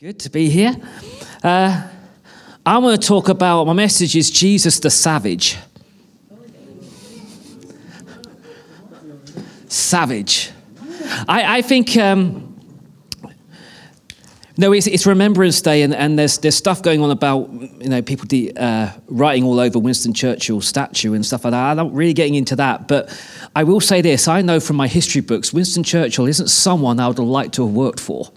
Good to be here. Uh, I want to talk about my message is Jesus the Savage. Savage. I, I think. Um, no, it's, it's, Remembrance Day, and, and, there's, there's stuff going on about you know people de- uh, writing all over Winston Churchill's statue and stuff like that. I'm not really getting into that, but I will say this: I know from my history books, Winston Churchill isn't someone I would have liked to have worked for.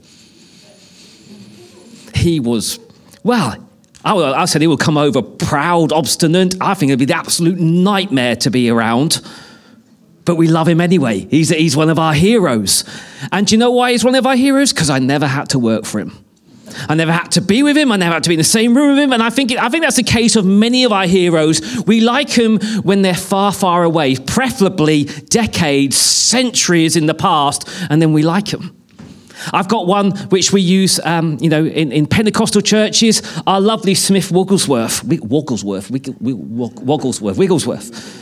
He was, well, I, I said he would come over proud, obstinate. I think it'd be the absolute nightmare to be around but we love him anyway. He's, he's one of our heroes. And do you know why he's one of our heroes? Because I never had to work for him. I never had to be with him. I never had to be in the same room with him. And I think, I think that's the case of many of our heroes. We like them when they're far, far away, preferably decades, centuries in the past, and then we like them. I've got one which we use, um, you know, in, in, Pentecostal churches. Our lovely Smith Wigglesworth, Wigglesworth, Wigglesworth, Wigglesworth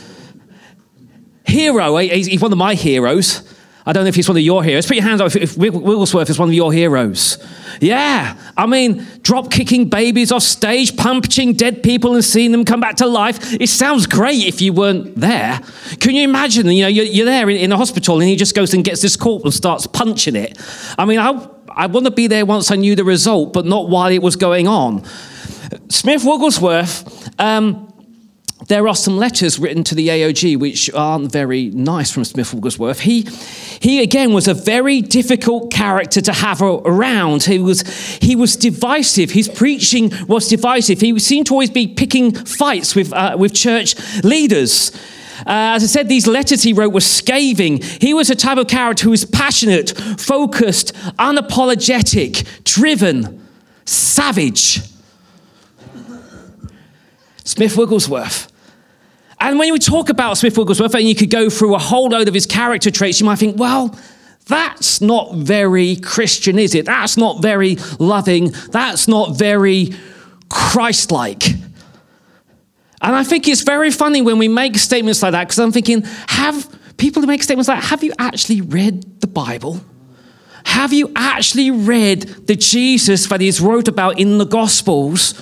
hero. He's one of my heroes. I don't know if he's one of your heroes. Put your hands up if, Wigglesworth is one of your heroes. Yeah. I mean, drop kicking babies off stage, punching dead people and seeing them come back to life. It sounds great if you weren't there. Can you imagine? You know, you're, you're there in, in, a hospital and he just goes and gets this corpse and starts punching it. I mean, I, I want to be there once I knew the result, but not while it was going on. Smith Wigglesworth. Um, there are some letters written to the AOG which aren't very nice from Smith Wigglesworth. He, he again was a very difficult character to have around. He was, he was divisive. His preaching was divisive. He seemed to always be picking fights with, uh, with church leaders. Uh, as I said, these letters he wrote were scathing. He was a type of character who was passionate, focused, unapologetic, driven, savage. Smith Wigglesworth. And when we talk about Smith Wigglesworth, and you could go through a whole load of his character traits, you might think, well, that's not very Christian, is it? That's not very loving. That's not very Christ like. And I think it's very funny when we make statements like that because I'm thinking, have people who make statements like, have you actually read the Bible? Have you actually read the Jesus that he's wrote about in the Gospels?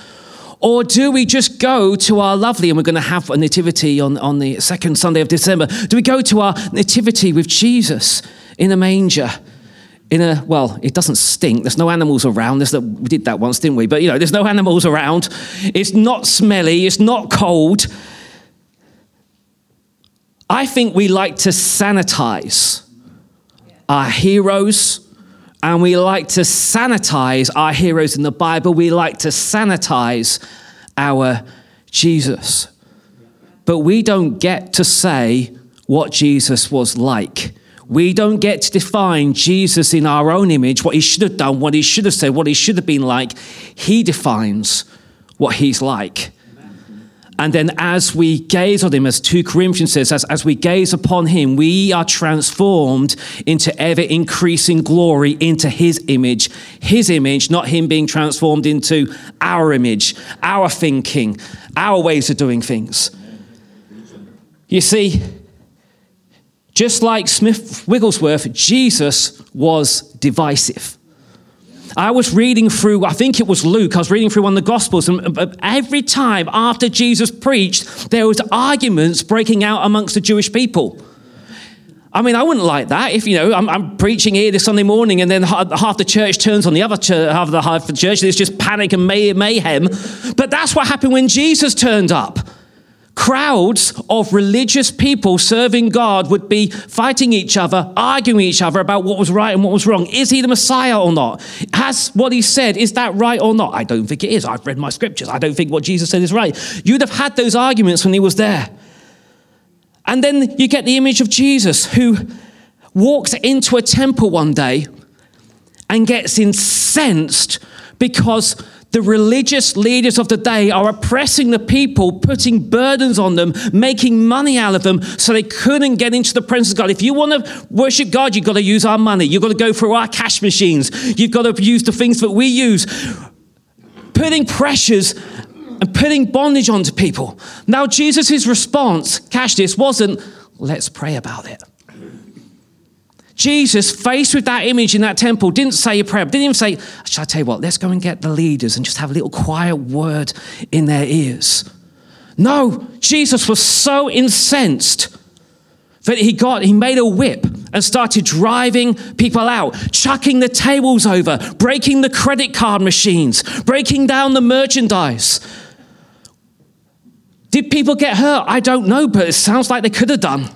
Or do we just go to our lovely, and we're going to have a nativity on, on the second Sunday of December? Do we go to our nativity with Jesus in a manger? In a, well, it doesn't stink. There's no animals around. There's the, we did that once, didn't we? But, you know, there's no animals around. It's not smelly. It's not cold. I think we like to sanitize our heroes and we like to sanitize our heroes in the Bible. We like to sanitize our Jesus. But we don't get to say what Jesus was like. We don't get to define Jesus in our own image, what he should have done, what he should have said, what he should have been like. He defines what he's like. And then as we gaze on him, as 2 Corinthians says, as, as we gaze upon him, we are transformed into ever increasing glory into his image. His image, not him being transformed into our image, our thinking, our ways of doing things. You see, just like Smith Wigglesworth, Jesus was divisive. I was reading through, I think it was Luke, I was reading through one of the Gospels, and uh, every time after Jesus preached, there was arguments breaking out amongst the Jewish people. I mean, I wouldn't like that if, you know, I'm, I'm preaching here this Sunday morning and then half the church turns on the other half of the, half the church, there's just panic and may, mayhem. But that's what happened when Jesus turned up crowds of religious people serving God would be fighting each other, arguing each other about what was right and what was wrong. Is he the Messiah or not? Has what he said, is that right or not? I don't think it is. I've read my scriptures. I don't think what Jesus said is right. You'd have had those arguments when he was there. And then you get the image of Jesus who walks into a temple one day and gets incensed because the religious leaders of the day are oppressing the people, putting burdens on them, making money out of them so they couldn't get into the presence of God. If you want to worship God, you've got to use our money. You've got to go through our cash machines. You've got to use the things that we use. Putting pressures and putting bondage onto people. Now, Jesus' response, catch this, wasn't, let's pray about it. Jesus, faced with that image in that temple, didn't say a prayer, didn't even say, Shall I tell you what, let's go and get the leaders and just have a little quiet word in their ears. No, Jesus was so incensed that he got, he made a whip and started driving people out, chucking the tables over, breaking the credit card machines, breaking down the merchandise. Did people get hurt? I don't know, but it sounds like they could have done.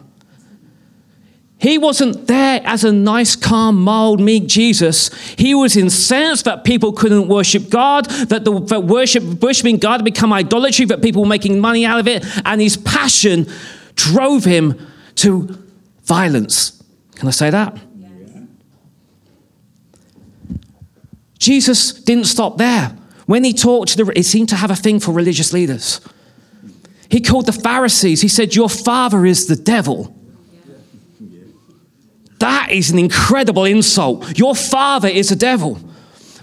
He wasn't there as a nice, calm, mild, meek Jesus. He was incensed that people couldn't worship God, that, the, that worship, worshiping God had become idolatry, that people were making money out of it, and his passion drove him to violence. Can I say that? Jesus didn't stop there. When he talked to the, he seemed to have a thing for religious leaders. He called the Pharisees, he said, Your father is the devil. That is an incredible insult. Your father is a devil.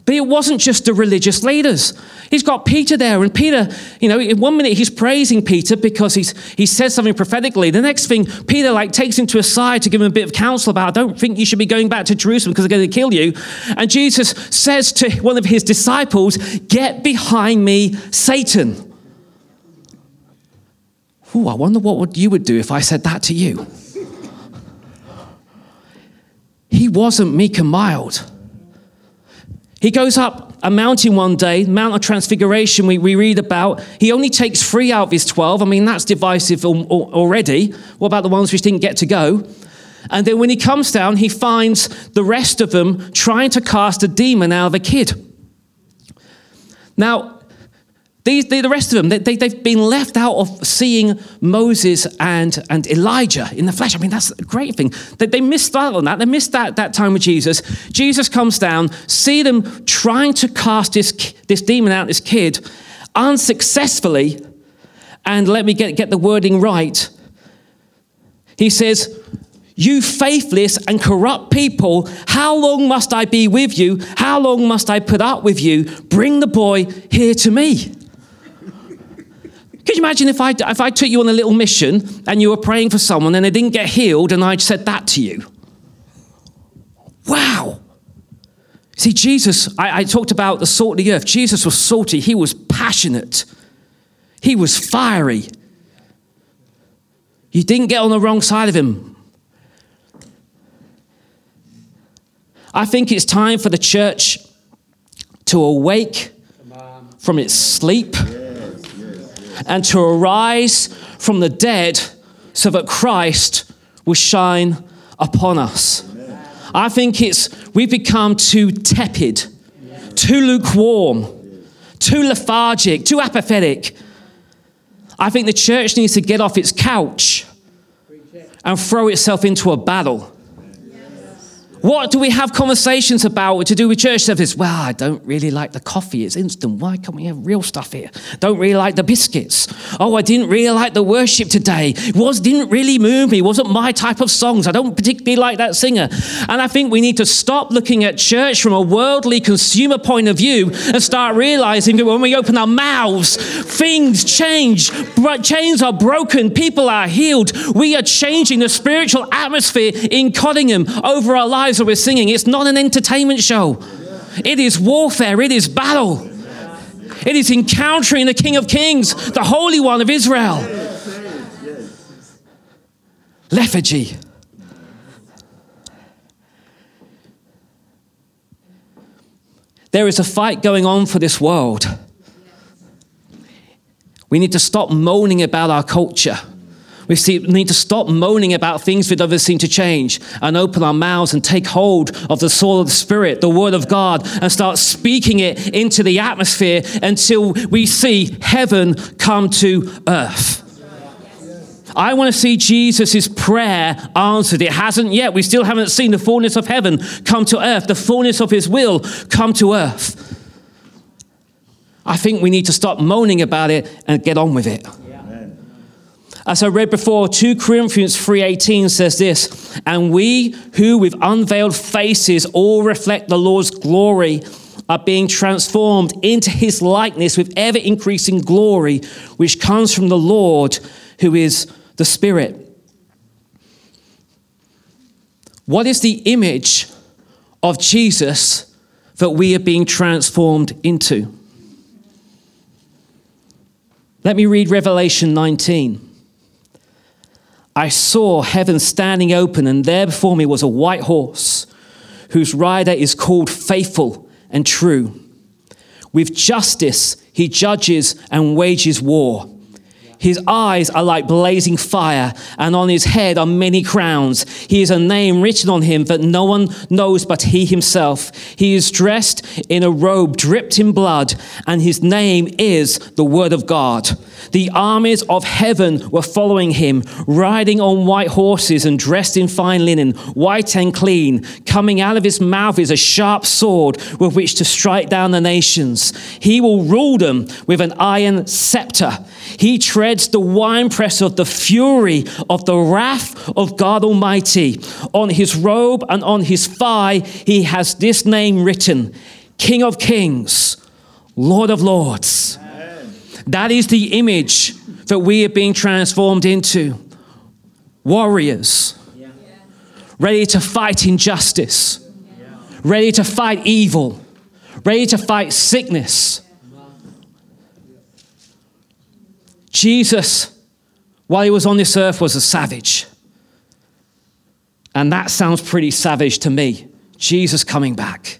But it wasn't just the religious leaders. He's got Peter there, and Peter, you know, in one minute he's praising Peter because he's he says something prophetically. The next thing, Peter like takes him to a side to give him a bit of counsel about, I don't think you should be going back to Jerusalem because they're going to kill you. And Jesus says to one of his disciples, Get behind me, Satan. Ooh, I wonder what you would do if I said that to you. He wasn't meek and mild. He goes up a mountain one day, Mount of Transfiguration, we, we read about. He only takes three out of his 12. I mean, that's divisive already. What about the ones which didn't get to go? And then when he comes down, he finds the rest of them trying to cast a demon out of a kid. Now, these, the rest of them, they, they, have been left out of seeing Moses and, and Elijah in the flesh. I mean, that's a great thing. They, they missed out on that. They missed that, that time with Jesus. Jesus comes down, see them trying to cast this, this demon out, this kid, unsuccessfully. And let me get, get the wording right. He says, you faithless and corrupt people, how long must I be with you? How long must I put up with you? Bring the boy here to me. Could you imagine if I, if I took you on a little mission and you were praying for someone and they didn't get healed and I'd said that to you? Wow. See, Jesus, I, I talked about the salt of the earth. Jesus was salty, he was passionate, he was fiery. You didn't get on the wrong side of him. I think it's time for the church to awake from its sleep and to arise from the dead so that Christ will shine upon us. I think it's we've become too tepid, too lukewarm, too lethargic, too apathetic. I think the church needs to get off its couch and throw itself into a battle. What do we have conversations about to do with church service? Well, I don't really like the coffee. It's instant. Why can't we have real stuff here? Don't really like the biscuits. Oh, I didn't really like the worship today. It was didn't really move me. It wasn't my type of songs. I don't particularly like that singer. And I think we need to stop looking at church from a worldly consumer point of view and start realizing that when we open our mouths, things change. Chains are broken. People are healed. We are changing the spiritual atmosphere in Cottingham over our lives that we're singing. It's not an entertainment show, it is warfare, it is battle. It is encountering the King of Kings, the Holy One of Israel. Lethargy. There is a fight going on for this world. We need to stop moaning about our culture. We need to stop moaning about things that never seem to change and open our mouths and take hold of the soul of the Spirit, the Word of God, and start speaking it into the atmosphere until we see heaven come to earth. I want to see Jesus' prayer answered. It hasn't yet. We still haven't seen the fullness of heaven come to earth, the fullness of his will come to earth. I think we need to stop moaning about it and get on with it. As I read before, 2 Corinthians 3:18 says this, "And we who with unveiled faces all reflect the Lord's glory are being transformed into his likeness with ever increasing glory which comes from the Lord who is the Spirit." What is the image of Jesus that we are being transformed into? Let me read Revelation 19. I saw heaven standing open, and there before me was a white horse, whose rider is called Faithful and True. With justice he judges and wages war. His eyes are like blazing fire, and on his head are many crowns. He has a name written on him that no one knows but he himself. He is dressed in a robe dripped in blood, and his name is the Word of God. The armies of heaven were following him, riding on white horses and dressed in fine linen, white and clean. Coming out of his mouth is a sharp sword with which to strike down the nations. He will rule them with an iron scepter. He treads the winepress of the fury of the wrath of God Almighty. On his robe and on his thigh, he has this name written King of Kings, Lord of Lords. Amen. That is the image that we are being transformed into. Warriors, yeah. ready to fight injustice, yeah. ready to fight evil, ready to fight sickness Jesus, while he was on this earth, was a savage. And that sounds pretty savage to me. Jesus coming back,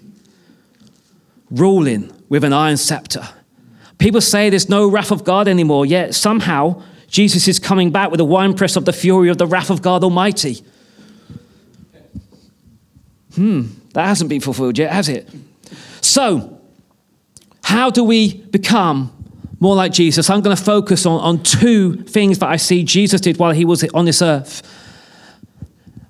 ruling with an iron scepter. People say there's no wrath of God anymore, yet somehow Jesus is coming back with a winepress of the fury of the wrath of God Almighty. Hmm, that hasn't been fulfilled yet, has it? So, how do we become more like Jesus, I'm going to focus on, on two things that I see Jesus did while he was on this earth.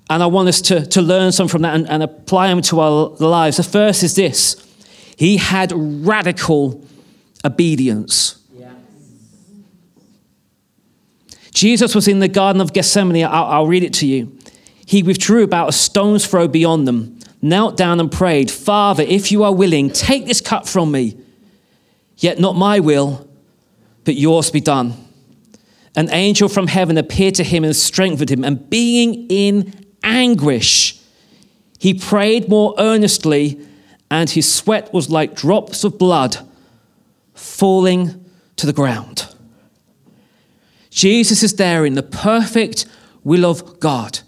And I want us to, to learn some from that and, and apply them to our lives. The first is this He had radical obedience. Jesus was in the Garden of Gethsemane. I'll, I'll read it to you. He withdrew about a stone's throw beyond them, knelt down and prayed, Father, if you are willing, take this cup from me. Yet not my will, but yours be done. An angel from heaven appeared to him and strengthened him, and being in anguish, he prayed more earnestly, and his sweat was like drops of blood falling to the ground. Jesus is there in the perfect will of God.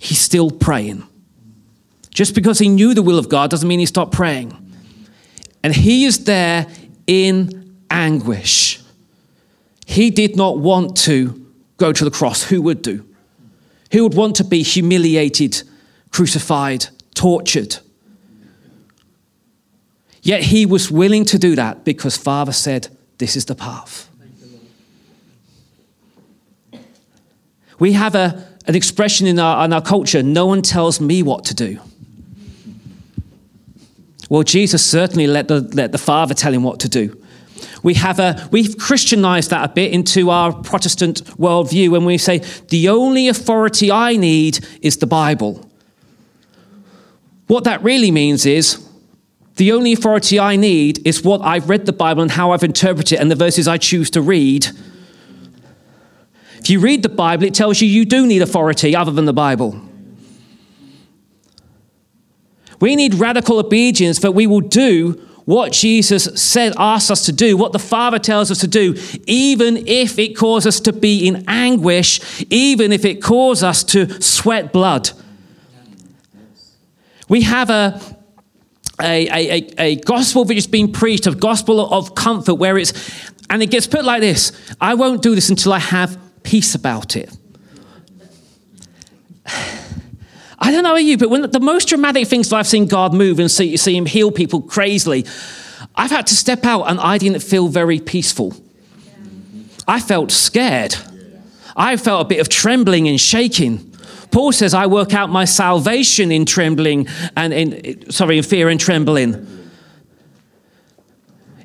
He's still praying. Just because he knew the will of God doesn't mean he stopped praying. And he is there in anguish. He did not want to go to the cross. Who would do? Who would want to be humiliated, crucified, tortured? Yet he was willing to do that because Father said, This is the path. We have a, an expression in our, in our culture no one tells me what to do. Well, Jesus certainly let the, let the Father tell him what to do. We have a, we've Christianized that a bit into our Protestant worldview when we say, the only authority I need is the Bible. What that really means is, the only authority I need is what I've read the Bible and how I've interpreted it and the verses I choose to read. If you read the Bible, it tells you you do need authority other than the Bible. We need radical obedience that we will do what Jesus said, asks us to do, what the Father tells us to do, even if it causes us to be in anguish, even if it causes us to sweat blood. We have a, a, a, a gospel which is being preached, a gospel of comfort, where it's, and it gets put like this I won't do this until I have peace about it. I don't know about you, but when the most dramatic things that I've seen God move and see, see Him heal people crazily, I've had to step out and I didn't feel very peaceful. I felt scared. I felt a bit of trembling and shaking. Paul says, I work out my salvation in trembling and in, sorry, in fear and trembling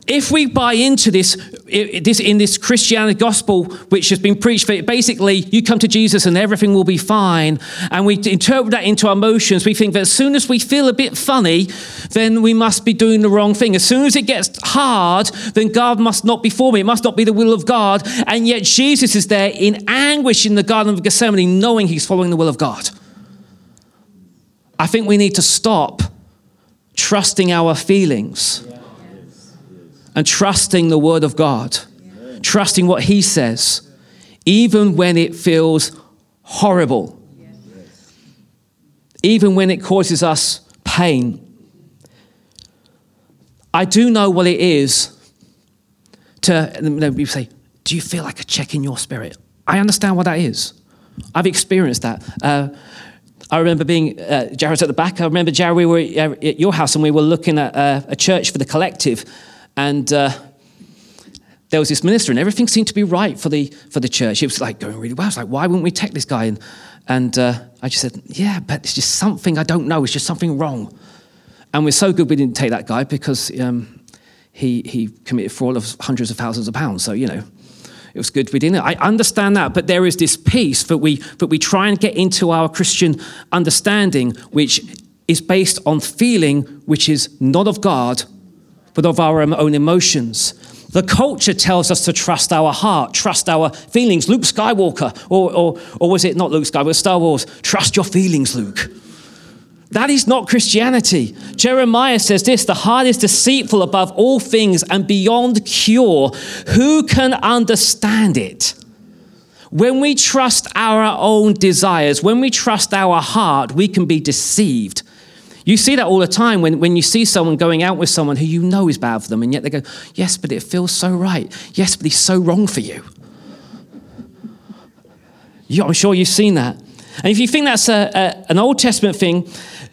if we buy into this, this in this Christianity gospel, which has been preached, basically you come to Jesus and everything will be fine, and we interpret that into our emotions, we think that as soon as we feel a bit funny, then we must be doing the wrong thing. As soon as it gets hard, then God must not be for me. It must not be the will of God. And yet Jesus is there in anguish in the Garden of Gethsemane, knowing he's following the will of God. I think we need to stop trusting our feelings and trusting the Word of God, trusting what He says, even when it feels horrible, even when it causes us pain. I do know what it is to, you say, Do you feel like a check in your spirit? I understand what that is. I've experienced that. Uh, I remember being, uh, Jared's at the back. I remember, Jared, we were at your house and we were looking at uh, a church for the collective. And uh, there was this minister, and everything seemed to be right for the, for the church. It was like going really well. I was like, why wouldn't we take this guy? And, and uh, I just said, yeah, but it's just something I don't know. It's just something wrong. And we're so good we didn't take that guy because um, he, he committed fraud of hundreds of thousands of pounds. So, you know, it was good we didn't. I understand that, but there is this peace that we, that we try and get into our Christian understanding, which is based on feeling, which is not of God, but of our um, own emotions. The culture tells us to trust our heart, trust our feelings. Luke Skywalker, or, or, or was it not Luke Skywalker, Star Wars, trust your feelings, Luke. That is not Christianity. Jeremiah says this the heart is deceitful above all things and beyond cure. Who can understand it? When we trust our own desires, when we trust our heart, we can be deceived. You see that all the time when, when you see someone going out with someone who you know is bad for them, and yet they go, Yes, but it feels so right. Yes, but he's so wrong for you. Yeah, I'm sure you've seen that. And if you think that's a, a, an Old Testament thing,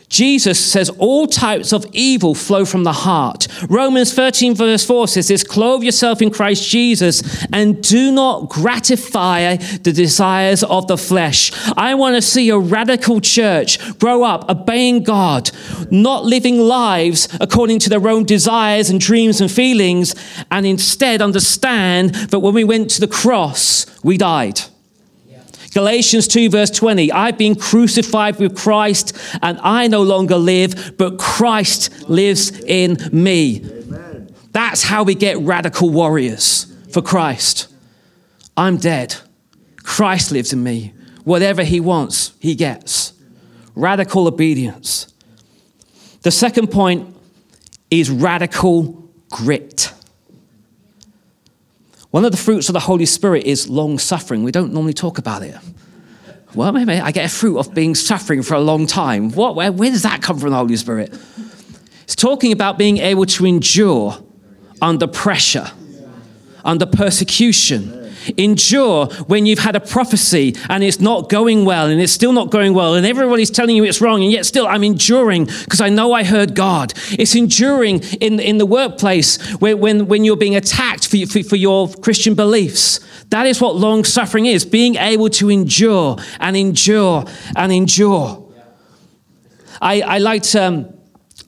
Jesus says all types of evil flow from the heart. Romans 13, verse 4 says this Clothe yourself in Christ Jesus and do not gratify the desires of the flesh. I want to see a radical church grow up obeying God, not living lives according to their own desires and dreams and feelings, and instead understand that when we went to the cross, we died. Galatians 2, verse 20 I've been crucified with Christ, and I no longer live, but Christ lives in me. Amen. That's how we get radical warriors for Christ. I'm dead. Christ lives in me. Whatever he wants, he gets. Radical obedience. The second point is radical grit. One of the fruits of the Holy Spirit is long suffering. We don't normally talk about it. Well, maybe I get a fruit of being suffering for a long time. What, where, where does that come from, the Holy Spirit? It's talking about being able to endure under pressure, under persecution, Endure when you've had a prophecy and it's not going well and it's still not going well and everybody's telling you it's wrong and yet still I'm enduring because I know I heard God. It's enduring in, in the workplace when, when you're being attacked for, for, for your Christian beliefs. That is what long suffering is being able to endure and endure and endure. I, I liked. Um,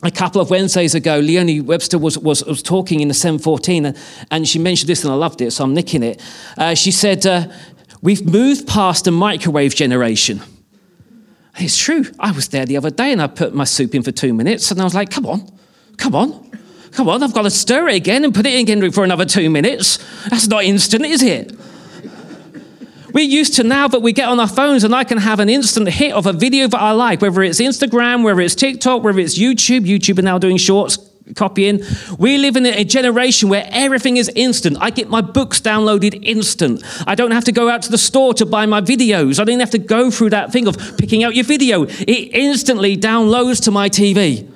a couple of Wednesdays ago, Leonie Webster was, was, was talking in the 714, and, and she mentioned this, and I loved it, so I'm nicking it. Uh, she said, uh, We've moved past the microwave generation. It's true. I was there the other day and I put my soup in for two minutes, and I was like, Come on, come on, come on, I've got to stir it again and put it in again for another two minutes. That's not instant, is it? We're used to now that we get on our phones and I can have an instant hit of a video that I like, whether it's Instagram, whether it's TikTok, whether it's YouTube. YouTube are now doing shorts, copying. We live in a generation where everything is instant. I get my books downloaded instant. I don't have to go out to the store to buy my videos. I don't have to go through that thing of picking out your video. It instantly downloads to my TV.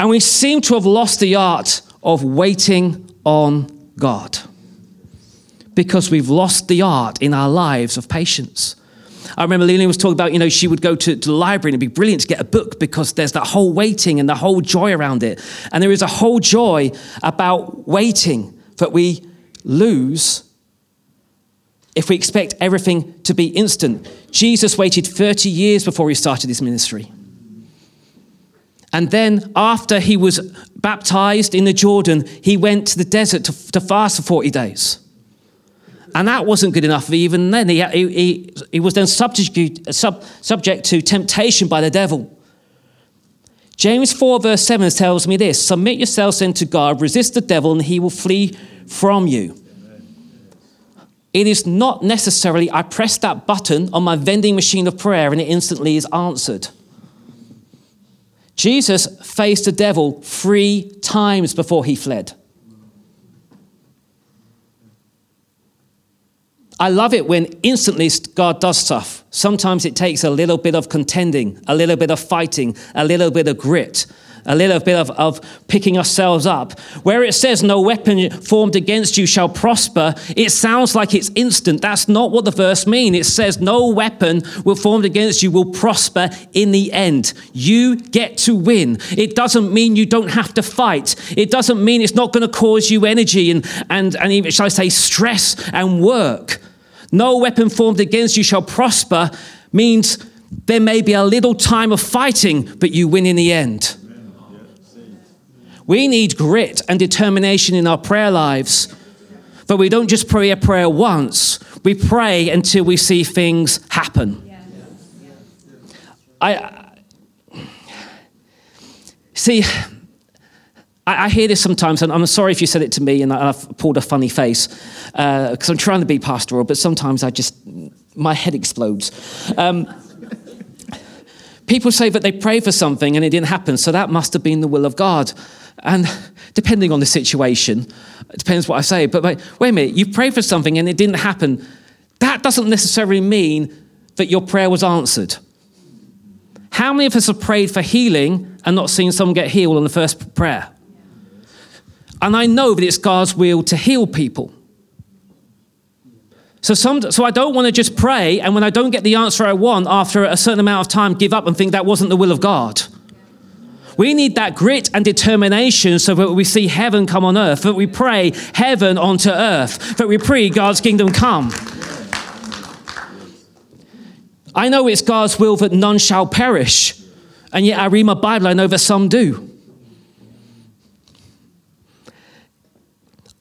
And we seem to have lost the art of waiting on God because we've lost the art in our lives of patience. I remember Lily was talking about, you know, she would go to, to, the library and it'd be brilliant to get a book because there's that whole waiting and the whole joy around it. And there is a whole joy about waiting that we lose if we expect everything to be instant. Jesus waited 30 years before he started his ministry. And then, after he was baptized in the Jordan, he went to the desert to, to fast for 40 days. And that wasn't good enough even then. He, he, he was then subject, sub, subject to temptation by the devil. James 4, verse 7 tells me this Submit yourselves then to God, resist the devil, and he will flee from you. It is not necessarily I press that button on my vending machine of prayer and it instantly is answered. Jesus faced the devil three times before he fled. I love it when instantly God does stuff. Sometimes it takes a little bit of contending, a little bit of fighting, a little bit of grit, a little bit of, of picking ourselves up. Where it says, No weapon formed against you shall prosper, it sounds like it's instant. That's not what the verse means. It says, No weapon will formed against you will prosper in the end. You get to win. It doesn't mean you don't have to fight. It doesn't mean it's not going to cause you energy and, and, and even, shall I say, stress and work. No weapon formed against you shall prosper means there may be a little time of fighting, but you win in the end. We need grit and determination in our prayer lives. But we don't just pray a prayer once, we pray until we see things happen. I see. I, hear this sometimes, and I'm sorry if you said it to me and I've pulled a funny face because uh, I'm trying to be pastoral, but sometimes I just, my head explodes. Um, people say that they pray for something and it didn't happen, so that must have been the will of God. And depending on the situation, it depends what I say, but wait a minute, you prayed for something and it didn't happen. That doesn't necessarily mean that your prayer was answered. How many of us have prayed for healing and not seen someone get healed on the first prayer? And I know that it's God's will to heal people. So, some, so I don't want to just pray, and when I don't get the answer I want after a certain amount of time, give up and think that wasn't the will of God. We need that grit and determination so that we see heaven come on earth, that we pray heaven onto earth, that we pray God's kingdom come. I know it's God's will that none shall perish, and yet I read my Bible, I know that some do.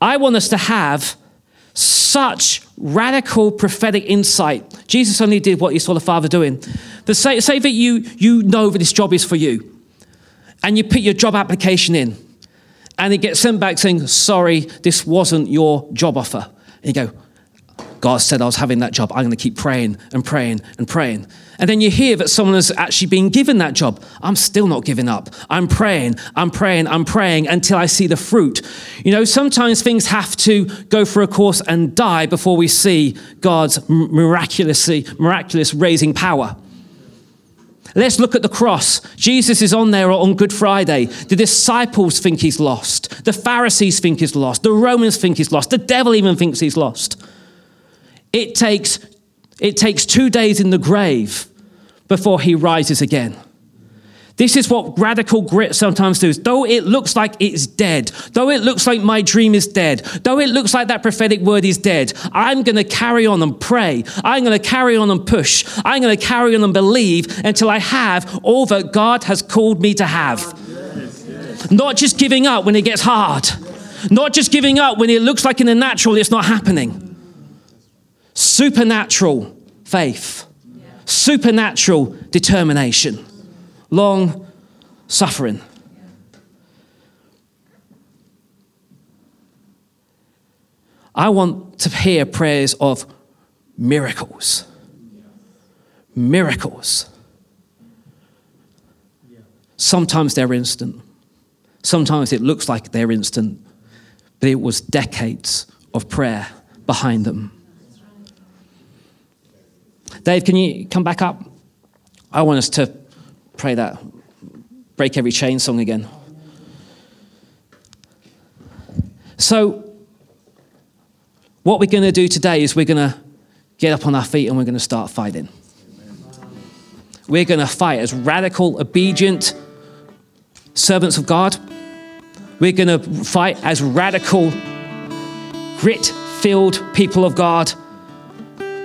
I want us to have such radical prophetic insight. Jesus only did what he saw the Father doing. The say, say that you, you know that this job is for you, and you put your job application in, and it gets sent back saying, Sorry, this wasn't your job offer. And you go, God said I was having that job. I'm going to keep praying and praying and praying. And then you hear that someone has actually been given that job. I'm still not giving up. I'm praying, I'm praying, I'm praying until I see the fruit. You know, sometimes things have to go for a course and die before we see God's miraculously, miraculous raising power. Let's look at the cross. Jesus is on there on Good Friday. The disciples think he's lost. The Pharisees think he's lost. The Romans think he's lost. The devil even thinks he's lost. It takes, it takes two days in the grave before he rises again. This is what radical grit sometimes does. Though it looks like it's dead, though it looks like my dream is dead, though it looks like that prophetic word is dead, I'm going to carry on and pray. I'm going to carry on and push. I'm going to carry on and believe until I have all that God has called me to have. Not just giving up when it gets hard, not just giving up when it looks like in the natural it's not happening supernatural faith, supernatural determination, long suffering. I want to hear prayers of miracles. Miracles. Sometimes they're instant. Sometimes it looks like they're instant, but it was decades of prayer behind them. Dave, can you come back up? I want us to pray that break every chain song again. So, what we're going to do today is we're going to get up on our feet and we're going to start fighting. We're going to fight as radical, obedient servants of God. We're going to fight as radical, grit filled people of God.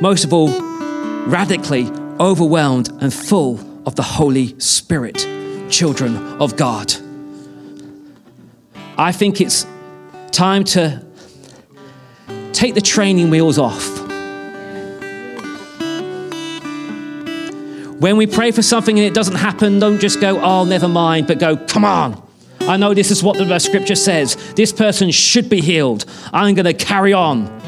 Most of all, radically overwhelmed and full of the Holy Spirit, children of God. I think it's time to take the training wheels off. When we pray for something and it doesn't happen, don't just go, oh, never mind, but go, come on. I know this is what the scripture says. This person should be healed. I'm going to carry on.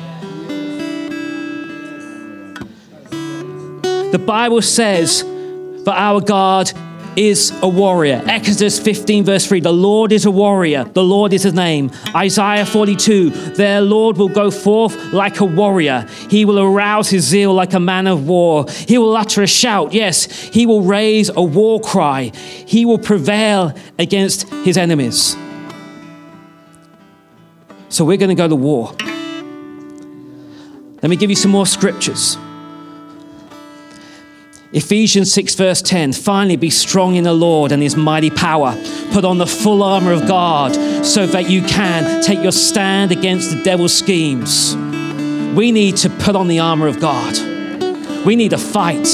The Bible says that our God is a warrior. Exodus 15, verse 3 The Lord is a warrior, the Lord is his name. Isaiah 42 Their Lord will go forth like a warrior. He will arouse his zeal like a man of war. He will utter a shout. Yes, he will raise a war cry. He will prevail against his enemies. So we're going to go to war. Let me give you some more scriptures. Ephesians 6, verse 10 finally be strong in the Lord and his mighty power. Put on the full armor of God so that you can take your stand against the devil's schemes. We need to put on the armor of God. We need to fight.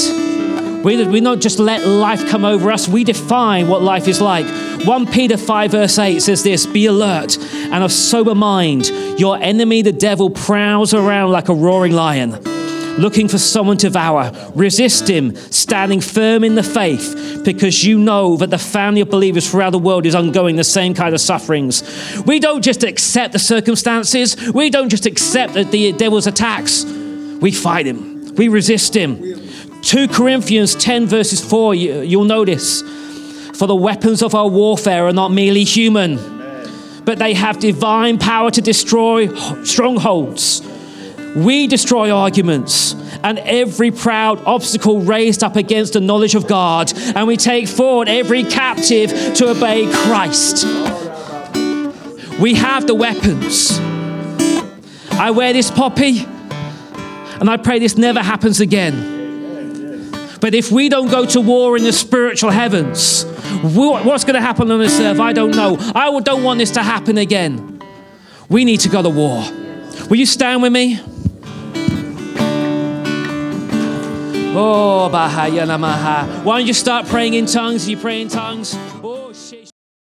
We, we don't just let life come over us, we define what life is like. 1 Peter 5, verse 8 says this Be alert and of sober mind. Your enemy, the devil, prowls around like a roaring lion looking for someone to devour. Resist him, standing firm in the faith, because you know that the family of believers throughout the world is undergoing the same kind of sufferings. We don't just accept the circumstances, we don't just accept that the devil's attacks, we fight him, we resist him. 2 Corinthians 10, verses 4, you'll notice. For the weapons of our warfare are not merely human, but they have divine power to destroy strongholds we destroy arguments and every proud obstacle raised up against the knowledge of God, and we take forward every captive to obey Christ. We have the weapons. I wear this poppy, and I pray this never happens again. But if we don't go to war in the spiritual heavens, what's going to happen on this earth? I don't know. I don't want this to happen again. We need to go to war. Will you stand with me? Oh, Bahaya Namaha. Why don't you start praying in tongues? You pray in tongues? Oh,